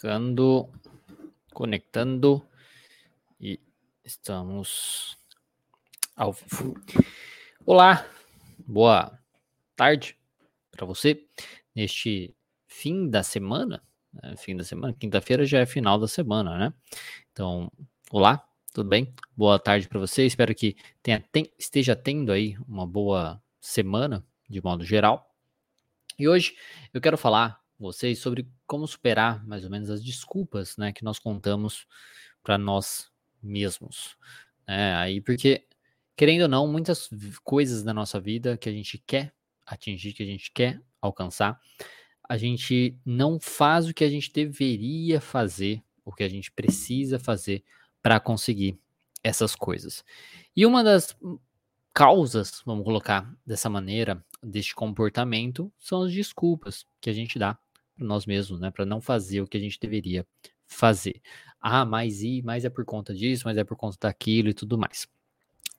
Conectando, conectando e estamos ao vivo. Olá, boa tarde para você neste fim da semana. Né? Fim da semana, quinta-feira já é final da semana, né? Então, olá, tudo bem? Boa tarde para você. Espero que tenha, tem, esteja tendo aí uma boa semana de modo geral. E hoje eu quero falar vocês sobre como superar mais ou menos as desculpas né, que nós contamos para nós mesmos. Né? Aí, porque, querendo ou não, muitas coisas da nossa vida que a gente quer atingir, que a gente quer alcançar, a gente não faz o que a gente deveria fazer, o que a gente precisa fazer para conseguir essas coisas. E uma das causas, vamos colocar dessa maneira, deste comportamento, são as desculpas que a gente dá nós mesmos, né? Para não fazer o que a gente deveria fazer. Ah, mas e, mas é por conta disso, mas é por conta daquilo e tudo mais.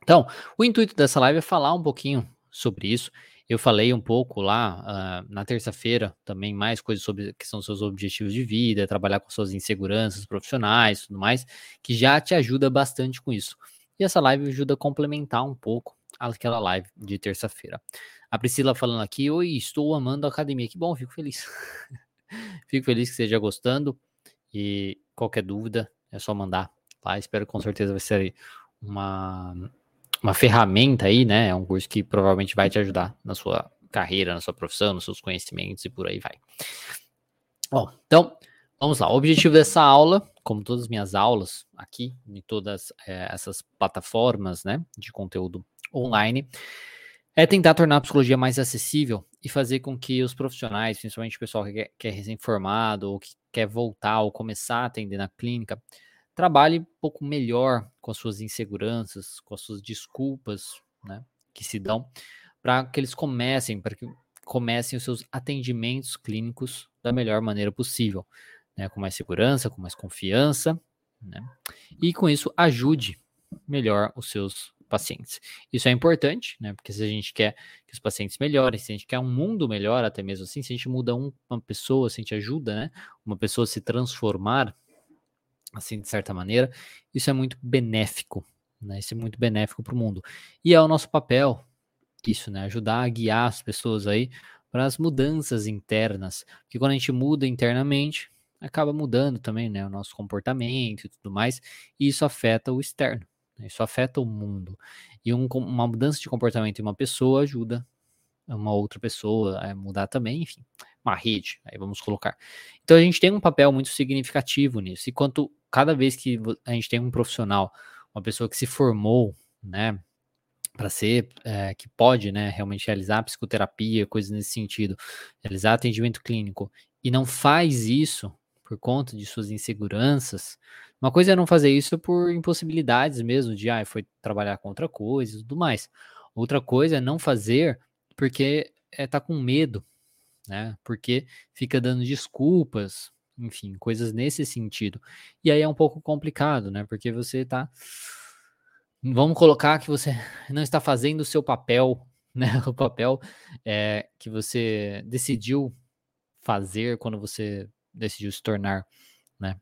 Então, o intuito dessa live é falar um pouquinho sobre isso. Eu falei um pouco lá uh, na terça-feira também mais coisas sobre que são seus objetivos de vida, trabalhar com suas inseguranças profissionais, tudo mais, que já te ajuda bastante com isso. E essa live ajuda a complementar um pouco aquela live de terça-feira. A Priscila falando aqui, oi, estou amando a academia. Que bom, fico feliz. Fico feliz que esteja gostando e qualquer dúvida é só mandar lá. Espero que com certeza vai ser uma, uma ferramenta aí, né? É um curso que provavelmente vai te ajudar na sua carreira, na sua profissão, nos seus conhecimentos e por aí vai. Bom, então, vamos lá. O objetivo dessa aula, como todas as minhas aulas aqui, em todas é, essas plataformas, né, de conteúdo online, é tentar tornar a psicologia mais acessível e fazer com que os profissionais, principalmente o pessoal que é, recém-formado ou que quer voltar ou começar a atender na clínica, trabalhe um pouco melhor com as suas inseguranças, com as suas desculpas né, que se dão, para que eles comecem, para que comecem os seus atendimentos clínicos da melhor maneira possível, né, com mais segurança, com mais confiança, né, e com isso ajude melhor os seus pacientes. Isso é importante, né? Porque se a gente quer que os pacientes melhorem, se a gente quer um mundo melhor, até mesmo assim, se a gente muda um, uma pessoa, se a gente ajuda, né? Uma pessoa a se transformar, assim, de certa maneira, isso é muito benéfico, né? Isso é muito benéfico para o mundo. E é o nosso papel, isso, né? Ajudar a guiar as pessoas aí para as mudanças internas. Porque quando a gente muda internamente, acaba mudando também, né? O nosso comportamento e tudo mais, e isso afeta o externo. Né, isso afeta o mundo. E um, uma mudança de comportamento em uma pessoa ajuda uma outra pessoa a mudar também, enfim, uma rede, aí vamos colocar. Então a gente tem um papel muito significativo nisso. E quanto cada vez que a gente tem um profissional, uma pessoa que se formou, né, para ser, é, que pode, né, realmente realizar psicoterapia, coisas nesse sentido, realizar atendimento clínico, e não faz isso por conta de suas inseguranças, uma coisa é não fazer isso por impossibilidades mesmo, de ah, foi trabalhar com outra coisa e tudo mais. Outra coisa é não fazer porque é, tá com medo, né? Porque fica dando desculpas, enfim, coisas nesse sentido. E aí é um pouco complicado, né? Porque você tá. Vamos colocar que você não está fazendo o seu papel, né? O papel é, que você decidiu fazer quando você decidiu se tornar, né?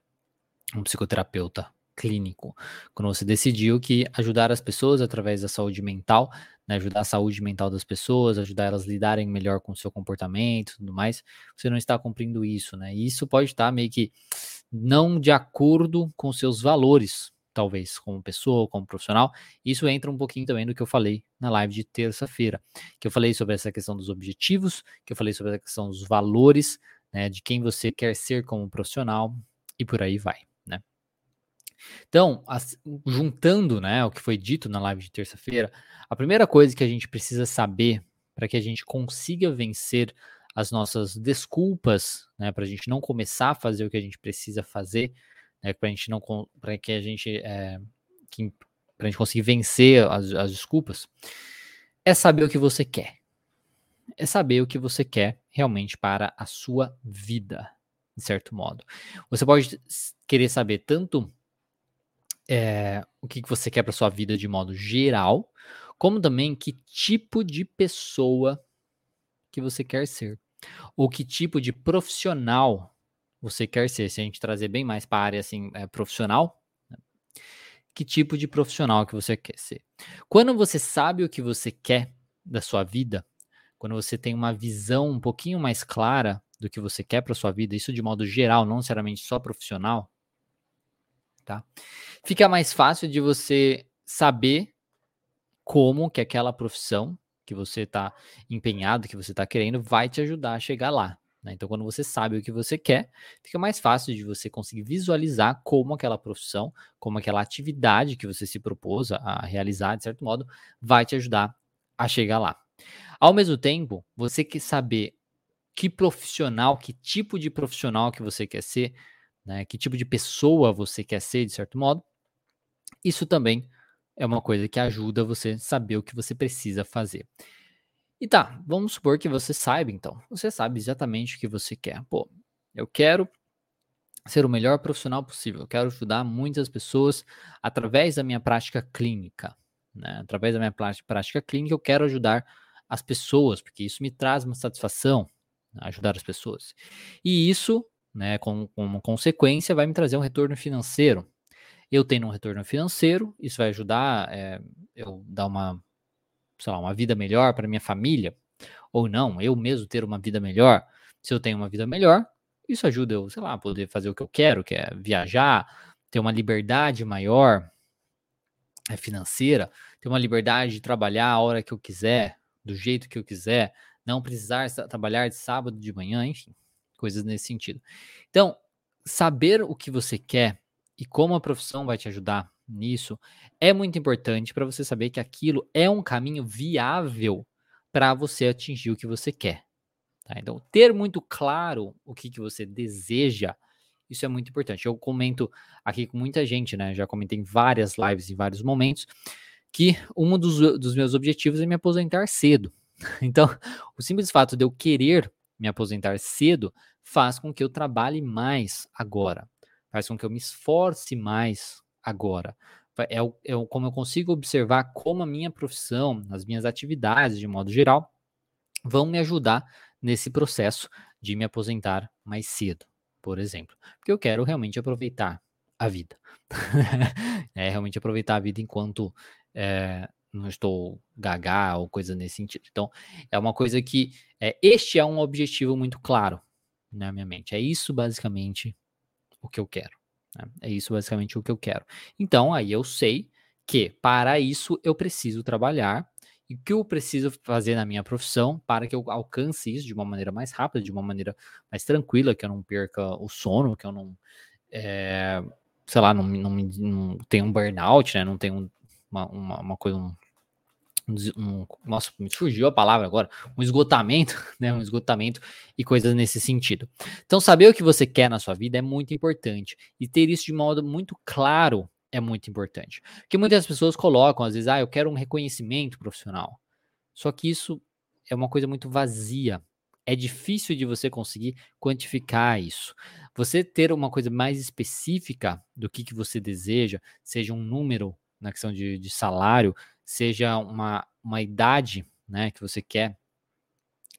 Um psicoterapeuta clínico, quando você decidiu que ajudar as pessoas através da saúde mental, né, ajudar a saúde mental das pessoas, ajudar elas a lidarem melhor com o seu comportamento e tudo mais, você não está cumprindo isso, né? E isso pode estar meio que não de acordo com seus valores, talvez, como pessoa, como profissional. Isso entra um pouquinho também do que eu falei na live de terça-feira, que eu falei sobre essa questão dos objetivos, que eu falei sobre a questão dos valores, né, de quem você quer ser como profissional e por aí vai. Então, as, juntando né, o que foi dito na live de terça-feira, a primeira coisa que a gente precisa saber para que a gente consiga vencer as nossas desculpas, né, para a gente não começar a fazer o que a gente precisa fazer, né, para a gente não para que a gente é, para a gente conseguir vencer as, as desculpas, é saber o que você quer. É saber o que você quer realmente para a sua vida, de certo modo. Você pode querer saber tanto é, o que você quer para sua vida de modo geral, como também que tipo de pessoa que você quer ser, ou que tipo de profissional você quer ser? Se a gente trazer bem mais para a área assim, é, profissional, né? que tipo de profissional que você quer ser? Quando você sabe o que você quer da sua vida, quando você tem uma visão um pouquinho mais clara do que você quer para sua vida, isso de modo geral, não necessariamente só profissional, tá? Fica mais fácil de você saber como que aquela profissão que você está empenhado, que você está querendo, vai te ajudar a chegar lá. Né? Então, quando você sabe o que você quer, fica mais fácil de você conseguir visualizar como aquela profissão, como aquela atividade que você se propôs a realizar, de certo modo, vai te ajudar a chegar lá. Ao mesmo tempo, você quer saber que profissional, que tipo de profissional que você quer ser, né? que tipo de pessoa você quer ser, de certo modo, isso também é uma coisa que ajuda você a saber o que você precisa fazer. E tá, vamos supor que você saiba então. Você sabe exatamente o que você quer. Pô, eu quero ser o melhor profissional possível. Eu quero ajudar muitas pessoas através da minha prática clínica. Né? Através da minha prática clínica, eu quero ajudar as pessoas, porque isso me traz uma satisfação, né? ajudar as pessoas. E isso, né, como, como consequência, vai me trazer um retorno financeiro. Eu tenho um retorno financeiro, isso vai ajudar é, eu dar uma, sei lá, uma vida melhor para minha família, ou não, eu mesmo ter uma vida melhor. Se eu tenho uma vida melhor, isso ajuda eu, sei lá, poder fazer o que eu quero, que é viajar, ter uma liberdade maior é, financeira, ter uma liberdade de trabalhar a hora que eu quiser, do jeito que eu quiser, não precisar trabalhar de sábado de manhã, enfim, coisas nesse sentido. Então, saber o que você quer e como a profissão vai te ajudar nisso é muito importante para você saber que aquilo é um caminho viável para você atingir o que você quer. Tá? Então, ter muito claro o que, que você deseja, isso é muito importante. Eu comento aqui com muita gente, né? Já comentei em várias lives, em vários momentos, que um dos, dos meus objetivos é me aposentar cedo. Então, o simples fato de eu querer me aposentar cedo faz com que eu trabalhe mais agora faz com que eu me esforce mais agora. É, é como eu consigo observar como a minha profissão, as minhas atividades de modo geral, vão me ajudar nesse processo de me aposentar mais cedo, por exemplo. Porque eu quero realmente aproveitar a vida. é realmente aproveitar a vida enquanto é, não estou gaga ou coisa nesse sentido. Então, é uma coisa que é, este é um objetivo muito claro na minha mente. É isso basicamente o que eu quero. Né? É isso basicamente o que eu quero. Então, aí eu sei que para isso eu preciso trabalhar e o que eu preciso fazer na minha profissão para que eu alcance isso de uma maneira mais rápida, de uma maneira mais tranquila, que eu não perca o sono, que eu não, é, sei lá, não, não, não tenha um burnout, né? Não tenha uma, uma, uma coisa, um, um, nossa, me surgiu a palavra agora, um esgotamento, né, um esgotamento e coisas nesse sentido. Então, saber o que você quer na sua vida é muito importante e ter isso de modo muito claro é muito importante. Porque muitas pessoas colocam, às vezes, ah, eu quero um reconhecimento profissional. Só que isso é uma coisa muito vazia. É difícil de você conseguir quantificar isso. Você ter uma coisa mais específica do que, que você deseja, seja um número na questão de, de salário, seja uma, uma idade né, que você quer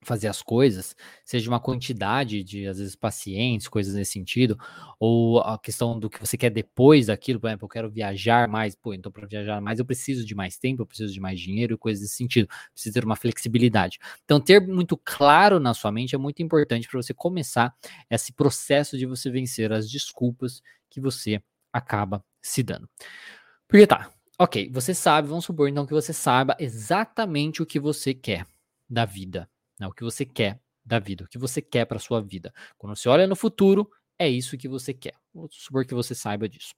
fazer as coisas, seja uma quantidade de, às vezes, pacientes, coisas nesse sentido, ou a questão do que você quer depois daquilo, por exemplo, eu quero viajar mais, pô, então para viajar mais eu preciso de mais tempo, eu preciso de mais dinheiro, coisas nesse sentido, preciso ter uma flexibilidade. Então, ter muito claro na sua mente é muito importante para você começar esse processo de você vencer as desculpas que você acaba se dando. Porque tá, Ok, você sabe, vamos supor então que você saiba exatamente o que você quer da vida, né? o que você quer da vida, o que você quer para sua vida. Quando você olha no futuro, é isso que você quer. Vamos supor que você saiba disso.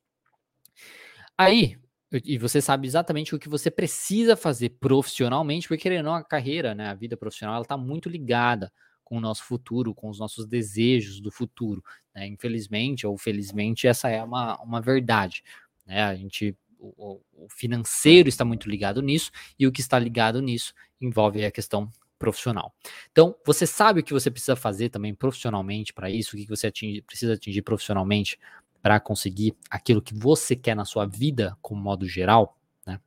Aí, e você sabe exatamente o que você precisa fazer profissionalmente, porque querendo ou não, a carreira, né, a vida profissional, ela está muito ligada com o nosso futuro, com os nossos desejos do futuro. Né? Infelizmente ou felizmente, essa é uma, uma verdade. Né? A gente o, o financeiro está muito ligado nisso, e o que está ligado nisso envolve a questão profissional. Então, você sabe o que você precisa fazer também profissionalmente para isso, o que você precisa atingir profissionalmente para conseguir aquilo que você quer na sua vida, como modo geral, né?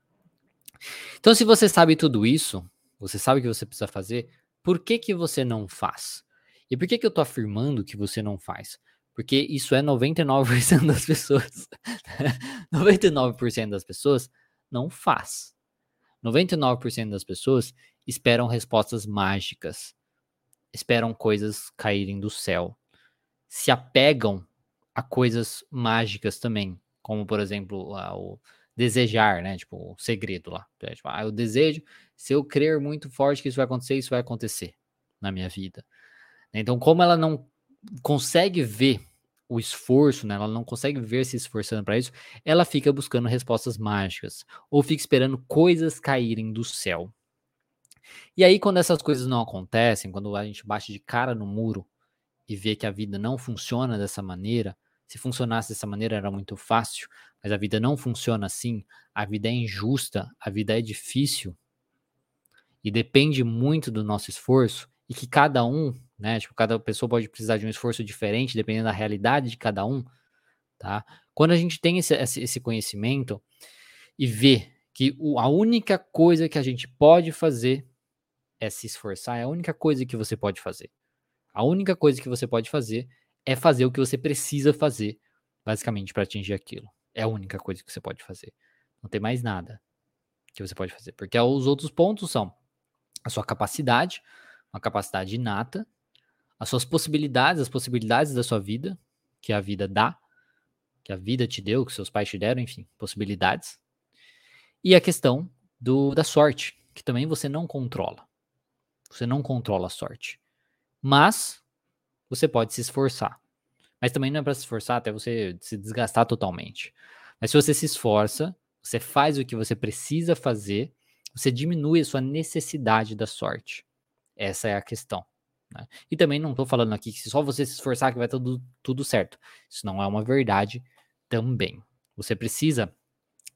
Então, se você sabe tudo isso, você sabe o que você precisa fazer, por que que você não faz? E por que que eu estou afirmando que você não faz? Porque isso é 99% das pessoas. 99% das pessoas não faz. 99% das pessoas esperam respostas mágicas. Esperam coisas caírem do céu. Se apegam a coisas mágicas também. Como, por exemplo, o desejar, né? Tipo, o segredo lá. É, tipo, ah, eu desejo, se eu crer muito forte que isso vai acontecer, isso vai acontecer na minha vida. Então, como ela não consegue ver o esforço, né? Ela não consegue ver se esforçando para isso, ela fica buscando respostas mágicas ou fica esperando coisas caírem do céu. E aí, quando essas coisas não acontecem, quando a gente bate de cara no muro e vê que a vida não funciona dessa maneira, se funcionasse dessa maneira era muito fácil, mas a vida não funciona assim, a vida é injusta, a vida é difícil e depende muito do nosso esforço e que cada um né? Tipo, cada pessoa pode precisar de um esforço diferente, dependendo da realidade de cada um, tá? Quando a gente tem esse, esse conhecimento e vê que a única coisa que a gente pode fazer é se esforçar, é a única coisa que você pode fazer. A única coisa que você pode fazer é fazer o que você precisa fazer, basicamente, para atingir aquilo. É a única coisa que você pode fazer. Não tem mais nada que você pode fazer. Porque os outros pontos são a sua capacidade, uma capacidade inata, as suas possibilidades, as possibilidades da sua vida, que a vida dá, que a vida te deu, que seus pais te deram, enfim, possibilidades. E a questão do, da sorte, que também você não controla. Você não controla a sorte. Mas você pode se esforçar. Mas também não é para se esforçar até você se desgastar totalmente. Mas se você se esforça, você faz o que você precisa fazer, você diminui a sua necessidade da sorte. Essa é a questão. Né? E também não estou falando aqui que só você se esforçar que vai tudo, tudo certo. Isso não é uma verdade também. Você precisa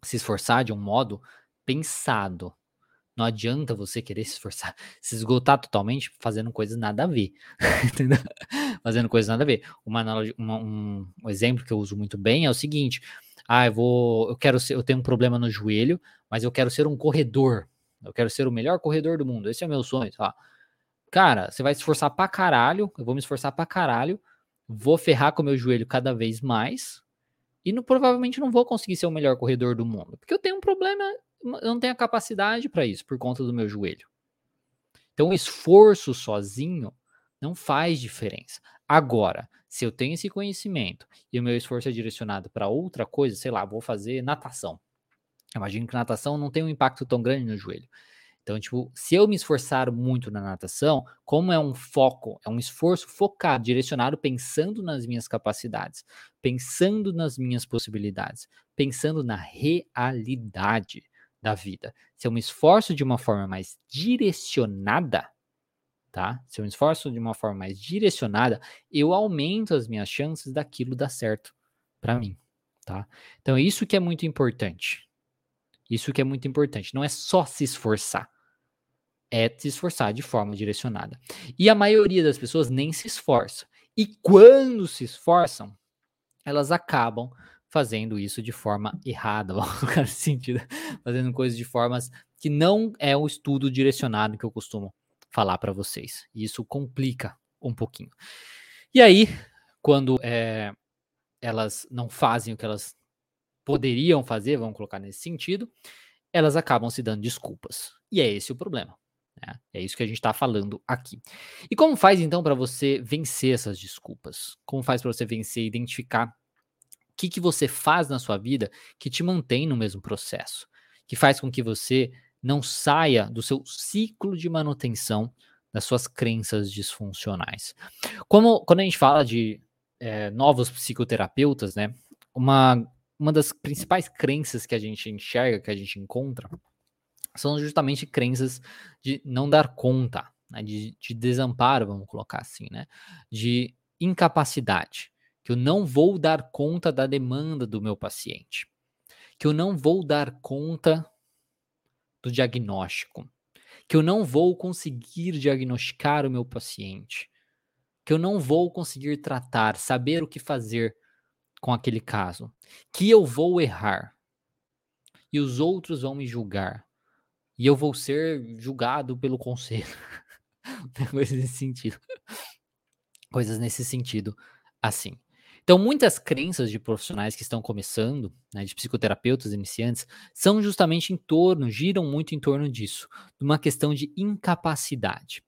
se esforçar de um modo pensado. Não adianta você querer se esforçar, se esgotar totalmente fazendo coisas nada a ver. Fazendo coisas nada a ver. Uma uma, um, um exemplo que eu uso muito bem é o seguinte: ah, eu vou, eu quero ser, eu tenho um problema no joelho, mas eu quero ser um corredor. Eu quero ser o melhor corredor do mundo. Esse é o meu sonho. Tá? Cara, você vai se esforçar pra caralho, eu vou me esforçar pra caralho, vou ferrar com o meu joelho cada vez mais, e no, provavelmente não vou conseguir ser o melhor corredor do mundo, porque eu tenho um problema, eu não tenho a capacidade para isso por conta do meu joelho. Então, o esforço sozinho não faz diferença. Agora, se eu tenho esse conhecimento e o meu esforço é direcionado para outra coisa, sei lá, vou fazer natação. Imagino que natação não tem um impacto tão grande no joelho. Então, tipo, se eu me esforçar muito na natação, como é um foco, é um esforço focado, direcionado, pensando nas minhas capacidades, pensando nas minhas possibilidades, pensando na realidade da vida. Se eu me esforço de uma forma mais direcionada, tá? Se eu me esforço de uma forma mais direcionada, eu aumento as minhas chances daquilo dar certo para mim, tá? Então, isso que é muito importante. Isso que é muito importante. Não é só se esforçar é se esforçar de forma direcionada. E a maioria das pessoas nem se esforça. E quando se esforçam, elas acabam fazendo isso de forma errada, nesse sentido, fazendo coisas de formas que não é o estudo direcionado que eu costumo falar para vocês. E isso complica um pouquinho. E aí, quando é, elas não fazem o que elas poderiam fazer, vamos colocar nesse sentido, elas acabam se dando desculpas. E é esse o problema. Né? É isso que a gente está falando aqui. E como faz então para você vencer essas desculpas? Como faz para você vencer, identificar o que, que você faz na sua vida que te mantém no mesmo processo, que faz com que você não saia do seu ciclo de manutenção das suas crenças disfuncionais. Como quando a gente fala de é, novos psicoterapeutas, né? Uma, uma das principais crenças que a gente enxerga, que a gente encontra, são justamente crenças de não dar conta, né, de, de desamparo, vamos colocar assim, né, de incapacidade, que eu não vou dar conta da demanda do meu paciente, que eu não vou dar conta do diagnóstico, que eu não vou conseguir diagnosticar o meu paciente, que eu não vou conseguir tratar, saber o que fazer com aquele caso, que eu vou errar e os outros vão me julgar, e eu vou ser julgado pelo conselho. Coisas nesse sentido. Coisas nesse sentido, assim. Então, muitas crenças de profissionais que estão começando, né, de psicoterapeutas iniciantes, são justamente em torno, giram muito em torno disso, de uma questão de incapacidade.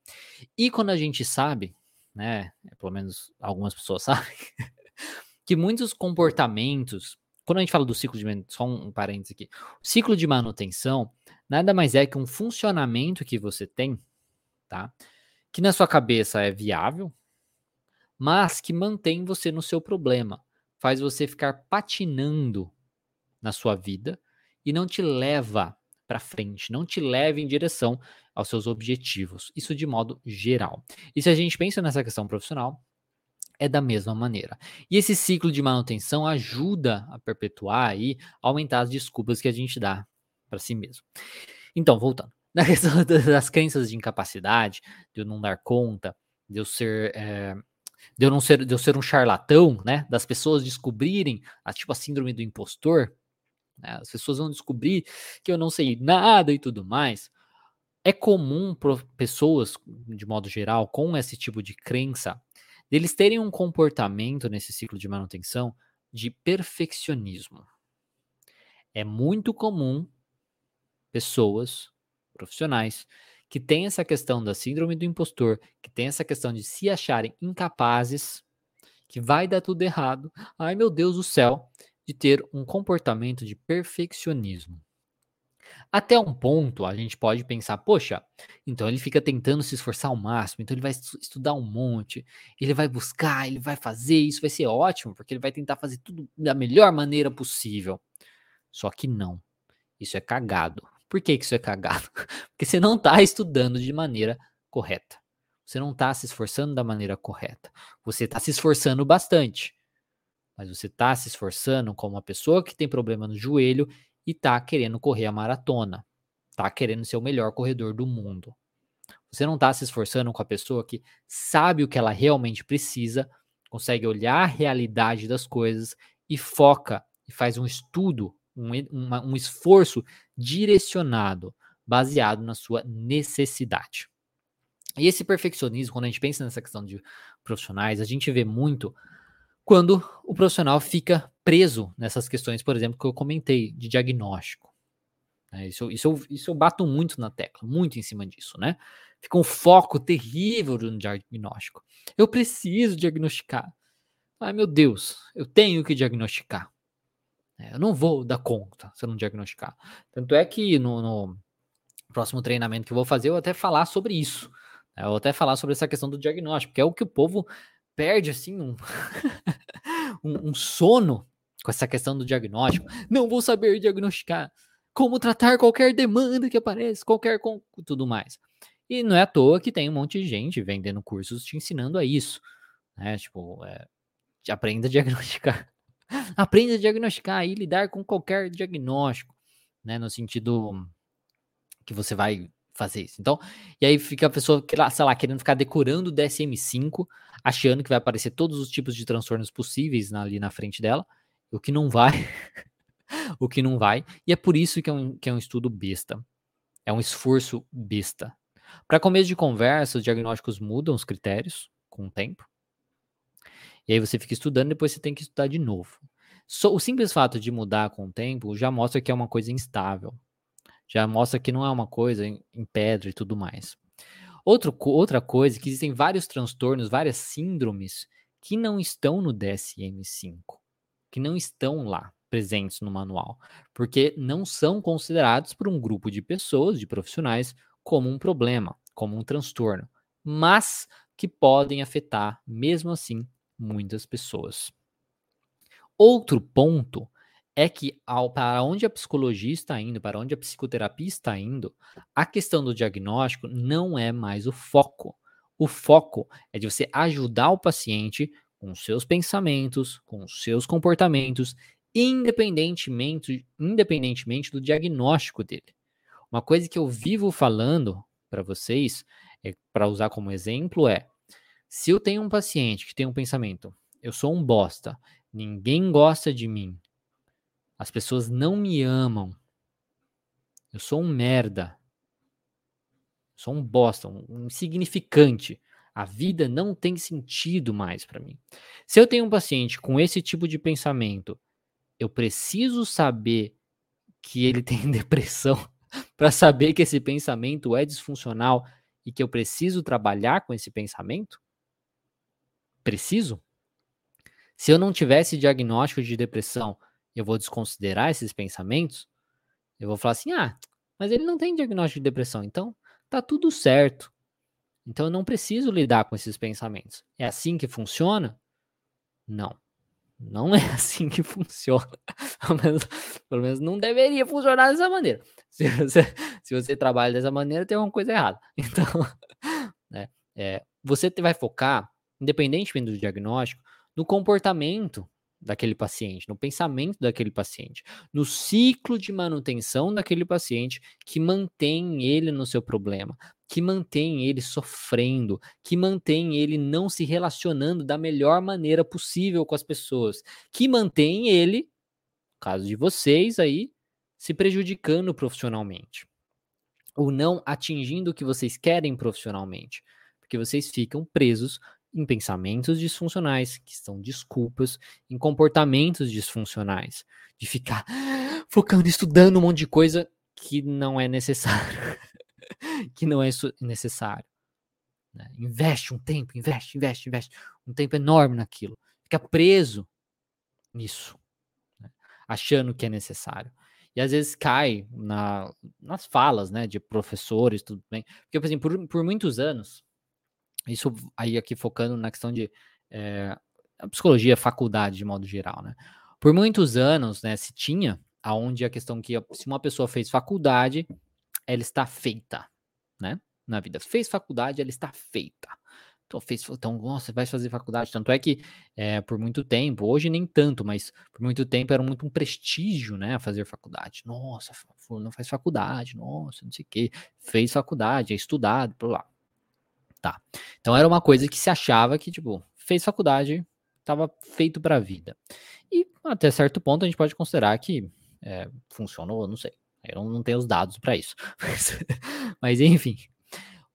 E quando a gente sabe, né, pelo menos algumas pessoas sabem, que muitos comportamentos, quando a gente fala do ciclo de só um parênteses aqui, o ciclo de manutenção nada mais é que um funcionamento que você tem, tá? Que na sua cabeça é viável, mas que mantém você no seu problema, faz você ficar patinando na sua vida e não te leva para frente, não te leva em direção aos seus objetivos. Isso de modo geral. E se a gente pensa nessa questão profissional, é da mesma maneira. E esse ciclo de manutenção ajuda a perpetuar e aumentar as desculpas que a gente dá para si mesmo. Então, voltando. Na questão das crenças de incapacidade, de eu não dar conta, de eu ser é, de eu não ser, de eu ser um charlatão, né? Das pessoas descobrirem, a, tipo a síndrome do impostor, né, as pessoas vão descobrir que eu não sei nada e tudo mais. É comum para pessoas, de modo geral, com esse tipo de crença, deles terem um comportamento nesse ciclo de manutenção de perfeccionismo. É muito comum pessoas profissionais que tem essa questão da síndrome do impostor, que tem essa questão de se acharem incapazes, que vai dar tudo errado. Ai meu Deus do céu, de ter um comportamento de perfeccionismo. Até um ponto a gente pode pensar, poxa, então ele fica tentando se esforçar ao máximo, então ele vai estudar um monte, ele vai buscar, ele vai fazer, isso vai ser ótimo, porque ele vai tentar fazer tudo da melhor maneira possível. Só que não. Isso é cagado. Por que, que isso é cagado? Porque você não está estudando de maneira correta. Você não está se esforçando da maneira correta. Você está se esforçando bastante. Mas você está se esforçando como uma pessoa que tem problema no joelho e está querendo correr a maratona. Está querendo ser o melhor corredor do mundo. Você não está se esforçando com a pessoa que sabe o que ela realmente precisa, consegue olhar a realidade das coisas e foca e faz um estudo um, uma, um esforço direcionado, baseado na sua necessidade. E esse perfeccionismo, quando a gente pensa nessa questão de profissionais, a gente vê muito quando o profissional fica preso nessas questões, por exemplo, que eu comentei, de diagnóstico. É, isso, isso, isso eu bato muito na tecla, muito em cima disso, né? Fica um foco terrível no diagnóstico. Eu preciso diagnosticar. Ai meu Deus, eu tenho que diagnosticar. É, eu não vou dar conta se eu não diagnosticar. Tanto é que no, no, próximo treinamento que eu vou fazer, eu até falar sobre isso. Né? Eu até falar sobre essa questão do diagnóstico, que é o que o povo perde, assim, um, um, um sono com essa questão do diagnóstico. Não vou saber diagnosticar. Como tratar qualquer demanda que aparece, qualquer com, tudo mais. E não é à toa que tem um monte de gente vendendo cursos te ensinando a isso. Né? Tipo, é, aprenda a diagnosticar. Aprenda a diagnosticar e lidar com qualquer diagnóstico, né? No sentido que você vai fazer isso. Então, e aí fica a pessoa, sei lá, querendo ficar decorando o DSM-5, achando que vai aparecer todos os tipos de transtornos possíveis ali na frente dela, o que não vai. o que não vai. E é por isso que é um, que é um estudo besta. É um esforço besta. Para começo de conversa, os diagnósticos mudam os critérios com o tempo. E aí você fica estudando, depois você tem que estudar de novo. O simples fato de mudar com o tempo já mostra que é uma coisa instável. Já mostra que não é uma coisa em, em pedra e tudo mais. Outro, outra coisa é que existem vários transtornos, várias síndromes que não estão no DSM-5, que não estão lá presentes no manual, porque não são considerados por um grupo de pessoas, de profissionais, como um problema, como um transtorno, mas que podem afetar, mesmo assim, muitas pessoas. Outro ponto é que ao, para onde a psicologia está indo, para onde a psicoterapia está indo, a questão do diagnóstico não é mais o foco. O foco é de você ajudar o paciente com seus pensamentos, com seus comportamentos, independentemente, independentemente do diagnóstico dele. Uma coisa que eu vivo falando para vocês, é, para usar como exemplo, é se eu tenho um paciente que tem um pensamento, eu sou um bosta, ninguém gosta de mim, as pessoas não me amam, eu sou um merda, sou um bosta, um insignificante, A vida não tem sentido mais para mim. Se eu tenho um paciente com esse tipo de pensamento, eu preciso saber que ele tem depressão para saber que esse pensamento é disfuncional e que eu preciso trabalhar com esse pensamento? Preciso? Se eu não tivesse diagnóstico de depressão, eu vou desconsiderar esses pensamentos? Eu vou falar assim: ah, mas ele não tem diagnóstico de depressão, então tá tudo certo. Então eu não preciso lidar com esses pensamentos. É assim que funciona? Não. Não é assim que funciona. pelo, menos, não deveria funcionar dessa maneira. Se você, se você trabalha dessa maneira, tem uma coisa errada. Então, né, é, você vai focar, independentemente do diagnóstico, no comportamento daquele paciente, no pensamento daquele paciente, no ciclo de manutenção daquele paciente que mantém ele no seu problema, que mantém ele sofrendo, que mantém ele não se relacionando da melhor maneira possível com as pessoas, que mantém ele, caso de vocês aí, se prejudicando profissionalmente ou não atingindo o que vocês querem profissionalmente, porque vocês ficam presos em pensamentos disfuncionais, que são desculpas, em comportamentos disfuncionais, de ficar focando, estudando um monte de coisa que não é necessário, que não é necessário. Né? Investe um tempo, investe, investe, investe, um tempo enorme naquilo, fica preso nisso, né? achando que é necessário. E às vezes cai na, nas falas né, de professores, tudo bem. Porque, por exemplo, por, por muitos anos, isso aí aqui focando na questão de é, psicologia, faculdade de modo geral, né? Por muitos anos, né, se tinha aonde a questão que se uma pessoa fez faculdade, ela está feita, né? Na vida. Fez faculdade, ela está feita. Então, fez, então nossa, vai fazer faculdade. Tanto é que é, por muito tempo, hoje nem tanto, mas por muito tempo era muito um prestígio, né? Fazer faculdade. Nossa, não faz faculdade, nossa, não sei o quê. Fez faculdade, é estudado, por lá. Tá. Então era uma coisa que se achava que, tipo, fez faculdade, estava feito para a vida. E até certo ponto a gente pode considerar que é, funcionou, não sei. Eu não, não tenho os dados para isso. Mas, mas, enfim.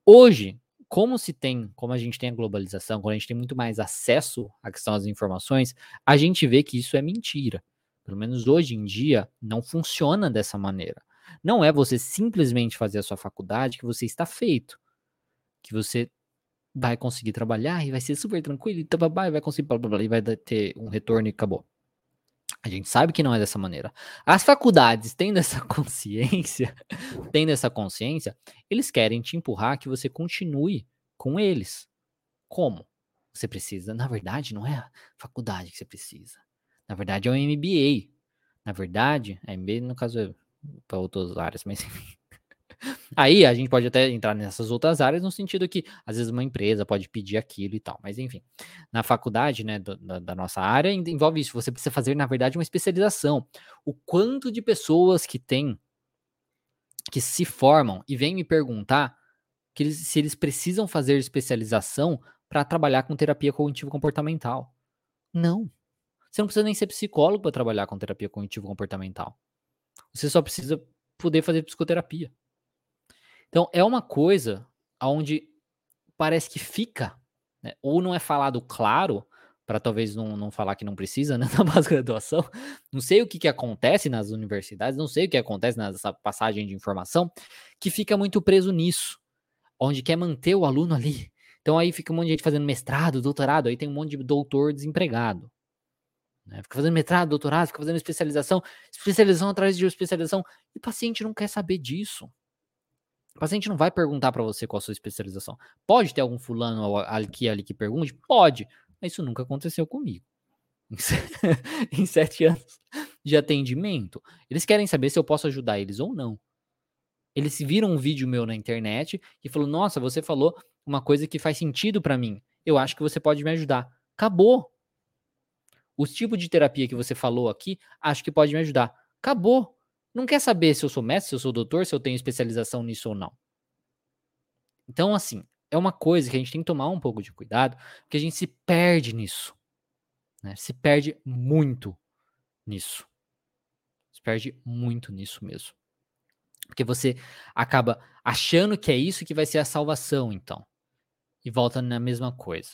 Hoje, como se tem, como a gente tem a globalização, quando a gente tem muito mais acesso à questão das informações, a gente vê que isso é mentira. Pelo menos hoje em dia, não funciona dessa maneira. Não é você simplesmente fazer a sua faculdade que você está feito que você vai conseguir trabalhar e vai ser super tranquilo e, e vai conseguir blá, blá, blá, e vai ter um retorno e acabou. A gente sabe que não é dessa maneira. As faculdades tendo essa consciência, tendo essa consciência, eles querem te empurrar que você continue com eles. Como? Você precisa, na verdade, não é a faculdade que você precisa. Na verdade, é o MBA. Na verdade, a MBA no caso é para outras áreas, mas enfim. Aí a gente pode até entrar nessas outras áreas no sentido que às vezes uma empresa pode pedir aquilo e tal, mas enfim, na faculdade, né, do, da, da, nossa área envolve isso. Você precisa fazer na verdade uma especialização. O quanto de pessoas que tem que se formam e vêm me perguntar que eles, se eles precisam fazer especialização para trabalhar com terapia cognitivo comportamental. Não. Você não precisa nem ser psicólogo para trabalhar com terapia cognitivo comportamental. Você só precisa poder fazer psicoterapia. Então, é uma coisa onde parece que fica, né? ou não é falado claro, para talvez não, não falar que não precisa, né, na pós-graduação. Não sei o que, que acontece nas universidades, não sei o que acontece nessa passagem de informação, que fica muito preso nisso, onde quer manter o aluno ali. Então aí fica um monte de gente fazendo mestrado, doutorado, aí tem um monte de doutor desempregado. Né? Fica fazendo mestrado, doutorado, fica fazendo especialização, especialização atrás de especialização, e o paciente não quer saber disso. O paciente não vai perguntar para você qual a sua especialização. Pode ter algum fulano aqui ali que pergunte? Pode, mas isso nunca aconteceu comigo. em sete anos de atendimento, eles querem saber se eu posso ajudar eles ou não. Eles viram um vídeo meu na internet e falou: Nossa, você falou uma coisa que faz sentido para mim. Eu acho que você pode me ajudar. Acabou. Os tipos de terapia que você falou aqui, acho que pode me ajudar. Acabou. Não quer saber se eu sou mestre, se eu sou doutor, se eu tenho especialização nisso ou não. Então, assim, é uma coisa que a gente tem que tomar um pouco de cuidado, porque a gente se perde nisso. Né? Se perde muito nisso. Se perde muito nisso mesmo. Porque você acaba achando que é isso que vai ser a salvação, então. e volta na mesma coisa.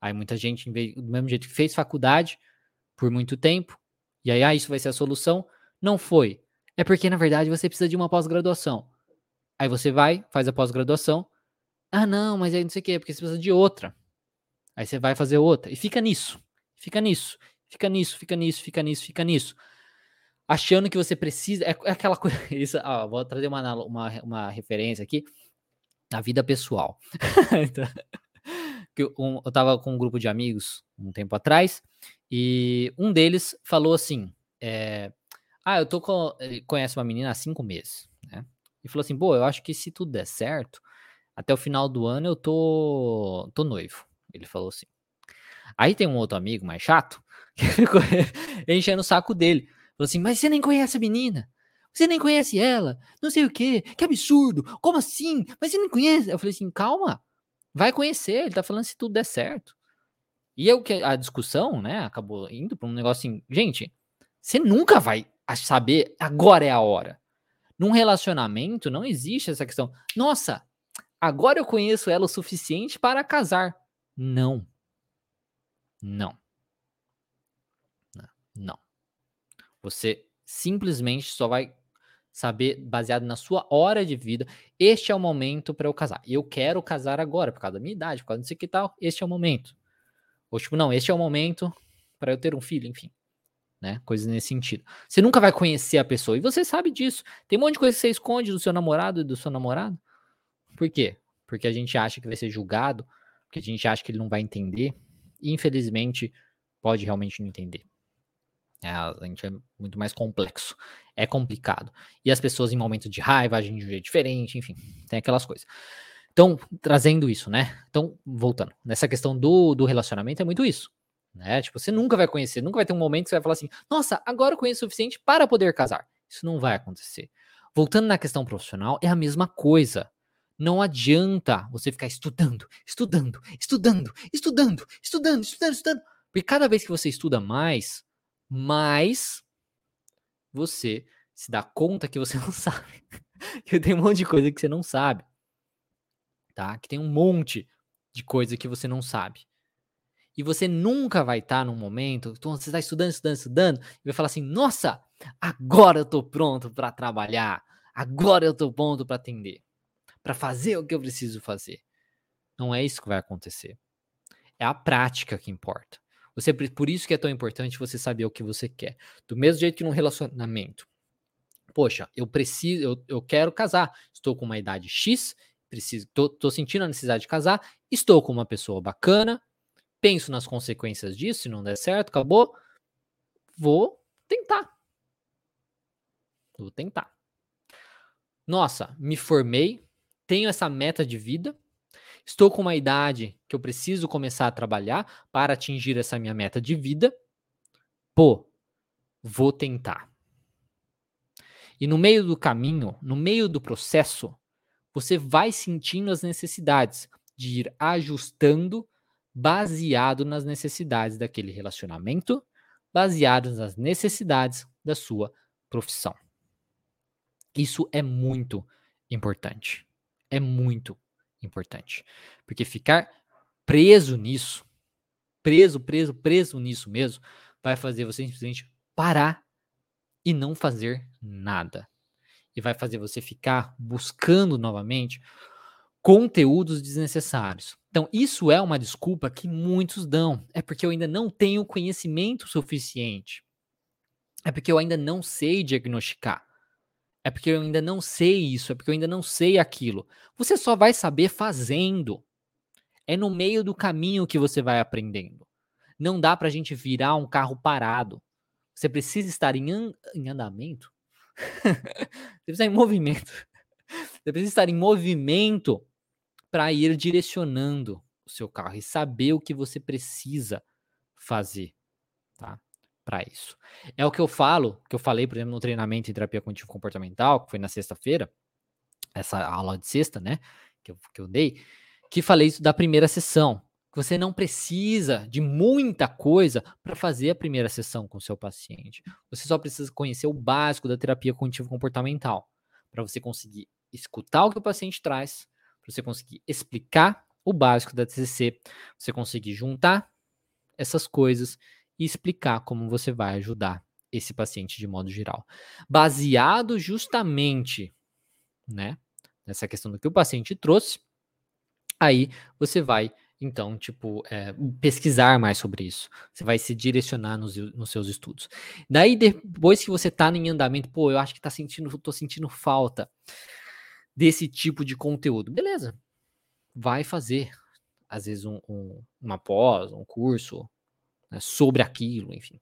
Aí muita gente, do mesmo jeito que fez faculdade por muito tempo, e aí, ah, isso vai ser a solução. Não foi. É porque, na verdade, você precisa de uma pós-graduação. Aí você vai, faz a pós-graduação. Ah, não, mas aí não sei o quê, porque você precisa de outra. Aí você vai fazer outra. E fica nisso. Fica nisso. Fica nisso, fica nisso, fica nisso, fica nisso. Achando que você precisa. É, é aquela coisa. Isso, ó, vou trazer uma, uma, uma referência aqui. Na vida pessoal. então, eu, um, eu tava com um grupo de amigos um tempo atrás. E um deles falou assim: é, Ah, eu tô com. Conhece uma menina há cinco meses, né? E falou assim: pô, eu acho que se tudo der certo, até o final do ano eu tô, tô noivo. Ele falou assim. Aí tem um outro amigo mais chato que ficou enchendo o saco dele. Falou assim: Mas você nem conhece a menina? Você nem conhece ela? Não sei o quê. Que absurdo. Como assim? Mas você nem conhece? Eu falei assim: Calma. Vai conhecer. Ele tá falando se tudo der certo. E eu que a discussão, né, acabou indo para um negócio assim, gente, você nunca vai saber agora é a hora. Num relacionamento não existe essa questão. Nossa, agora eu conheço ela o suficiente para casar. Não. Não. Não. Você simplesmente só vai saber baseado na sua hora de vida. Este é o momento para eu casar. Eu quero casar agora por causa da minha idade, por causa disso que tal. Este é o momento. Ou tipo, não, este é o momento para eu ter um filho, enfim. Né? Coisas nesse sentido. Você nunca vai conhecer a pessoa. E você sabe disso. Tem um monte de coisa que você esconde do seu namorado e do seu namorado. Por quê? Porque a gente acha que vai ser julgado, porque a gente acha que ele não vai entender. E infelizmente pode realmente não entender. É, a gente é muito mais complexo. É complicado. E as pessoas em momento de raiva agem de um jeito diferente, enfim, tem aquelas coisas. Então, trazendo isso, né? Então, voltando, nessa questão do, do relacionamento é muito isso. Né? Tipo, você nunca vai conhecer, nunca vai ter um momento que você vai falar assim, nossa, agora eu conheço o suficiente para poder casar. Isso não vai acontecer. Voltando na questão profissional, é a mesma coisa. Não adianta você ficar estudando, estudando, estudando, estudando, estudando, estudando, estudando. Porque cada vez que você estuda mais, mais você se dá conta que você não sabe. que tem um monte de coisa que você não sabe tá? Que tem um monte de coisa que você não sabe. E você nunca vai estar tá num momento, então você está estudando, estudando, estudando, e vai falar assim: nossa, agora eu estou pronto para trabalhar, agora eu estou pronto para atender, para fazer o que eu preciso fazer. Não é isso que vai acontecer. É a prática que importa. Você, por isso que é tão importante você saber o que você quer. Do mesmo jeito que num relacionamento. Poxa, eu preciso, eu, eu quero casar. Estou com uma idade X, preciso, tô, tô sentindo a necessidade de casar, estou com uma pessoa bacana, penso nas consequências disso, se não der certo, acabou, vou tentar. Vou tentar. Nossa, me formei, tenho essa meta de vida, estou com uma idade que eu preciso começar a trabalhar para atingir essa minha meta de vida. Pô, vou tentar. E no meio do caminho, no meio do processo, você vai sentindo as necessidades de ir ajustando baseado nas necessidades daquele relacionamento, baseado nas necessidades da sua profissão. Isso é muito importante. É muito importante. Porque ficar preso nisso, preso, preso, preso nisso mesmo, vai fazer você simplesmente parar e não fazer nada e vai fazer você ficar buscando novamente conteúdos desnecessários. Então, isso é uma desculpa que muitos dão. É porque eu ainda não tenho conhecimento suficiente. É porque eu ainda não sei diagnosticar. É porque eu ainda não sei isso, é porque eu ainda não sei aquilo. Você só vai saber fazendo. É no meio do caminho que você vai aprendendo. Não dá para a gente virar um carro parado. Você precisa estar em, an em andamento você precisa estar em movimento. Você precisa estar em movimento para ir direcionando o seu carro e saber o que você precisa fazer, tá? Para isso. É o que eu falo, que eu falei, por exemplo, no treinamento em terapia cognitivo comportamental, que foi na sexta-feira, essa aula de sexta, né, que eu, que eu dei, que falei isso da primeira sessão, você não precisa de muita coisa para fazer a primeira sessão com o seu paciente. Você só precisa conhecer o básico da terapia cognitivo comportamental para você conseguir escutar o que o paciente traz, para você conseguir explicar o básico da TCC, você conseguir juntar essas coisas e explicar como você vai ajudar esse paciente de modo geral. Baseado justamente, né, nessa questão do que o paciente trouxe, aí você vai então, tipo, é, pesquisar mais sobre isso. Você vai se direcionar nos, nos, seus estudos. Daí, depois que você tá em andamento, pô, eu acho que tá sentindo, tô sentindo falta desse tipo de conteúdo. Beleza. Vai fazer, às vezes, um, um, uma pós, um curso né, sobre aquilo, enfim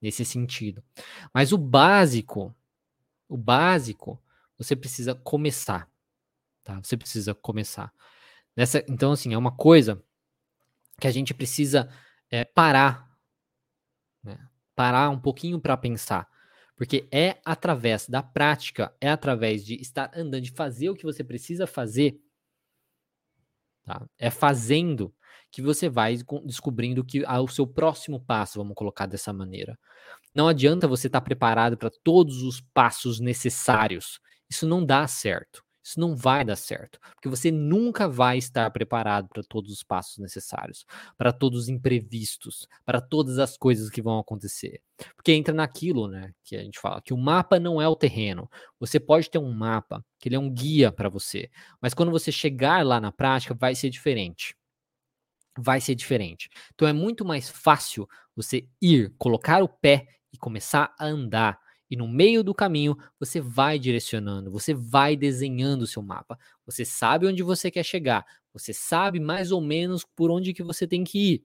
nesse sentido. Mas o básico, o básico, você precisa começar, tá? Você precisa começar. Nessa, então, assim, é uma coisa que a gente precisa é, parar, né? parar um pouquinho para pensar. Porque é através da prática, é através de estar andando, de fazer o que você precisa fazer, tá? é fazendo que você vai descobrindo que ah, o seu próximo passo, vamos colocar dessa maneira. Não adianta você estar preparado para todos os passos necessários. Isso não dá certo. Isso não vai dar certo, porque você nunca vai estar preparado para todos os passos necessários, para todos os imprevistos, para todas as coisas que vão acontecer. Porque entra naquilo, né, que a gente fala, que o mapa não é o terreno. Você pode ter um mapa, que ele é um guia para você, mas quando você chegar lá na prática vai ser diferente vai ser diferente. Então é muito mais fácil você ir, colocar o pé e começar a andar. E no meio do caminho, você vai direcionando, você vai desenhando o seu mapa. Você sabe onde você quer chegar, você sabe mais ou menos por onde que você tem que ir.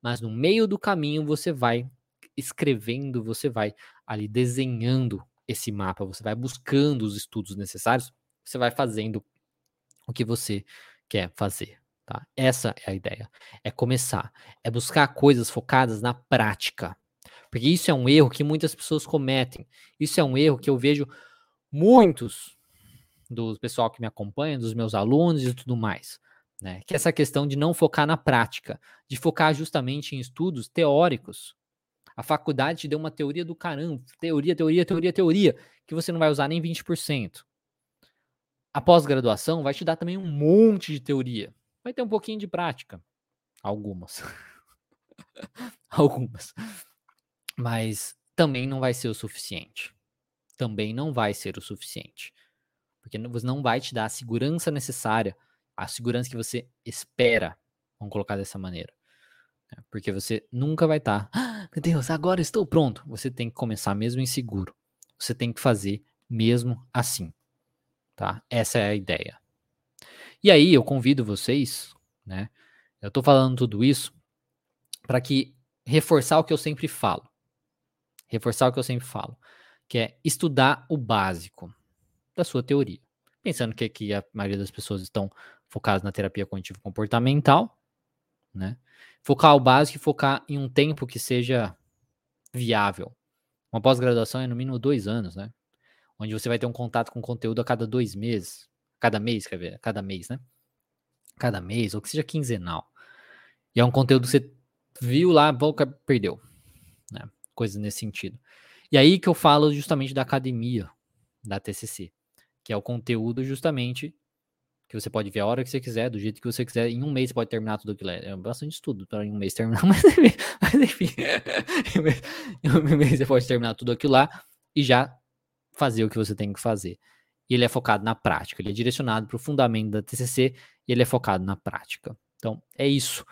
Mas no meio do caminho, você vai escrevendo, você vai ali desenhando esse mapa, você vai buscando os estudos necessários, você vai fazendo o que você quer fazer. Tá? Essa é a ideia. É começar. É buscar coisas focadas na prática. Porque isso é um erro que muitas pessoas cometem. Isso é um erro que eu vejo muitos do pessoal que me acompanha, dos meus alunos e tudo mais. Né? Que é essa questão de não focar na prática, de focar justamente em estudos teóricos. A faculdade te deu uma teoria do caramba, teoria, teoria, teoria, teoria, que você não vai usar nem 20%. A pós-graduação vai te dar também um monte de teoria, Vai ter um pouquinho de prática. Algumas. Algumas. Mas também não vai ser o suficiente. Também não vai ser o suficiente. Porque você não vai te dar a segurança necessária, a segurança que você espera. Vamos colocar dessa maneira. Né? Porque você nunca vai estar, tá, ah, meu Deus, agora estou pronto. Você tem que começar mesmo inseguro. Você tem que fazer mesmo assim. Tá? Essa é a ideia. E aí eu convido vocês, né? Eu estou falando tudo isso para que reforçar o que eu sempre falo. Reforçar o que eu sempre falo, que é estudar o básico da sua teoria. Pensando que aqui a maioria das pessoas estão focadas na terapia cognitivo comportamental, né? Focar o básico e focar em um tempo que seja viável. Uma pós-graduação é no mínimo dois anos, né? Onde você vai ter um contato com conteúdo a cada dois meses. Cada mês, quer ver? Cada mês, né? Cada mês, ou que seja quinzenal. E é um conteúdo que você viu lá, perdeu. Coisas nesse sentido. E aí que eu falo justamente da academia da TCC, que é o conteúdo justamente que você pode ver a hora que você quiser, do jeito que você quiser. Em um mês você pode terminar tudo aquilo. É bastante estudo para em um mês terminar, mas, mas enfim, em um mês você pode terminar tudo aquilo lá e já fazer o que você tem que fazer e ele é focado na prática. Ele é direcionado para o fundamento da TCC e ele é focado na prática. Então, é isso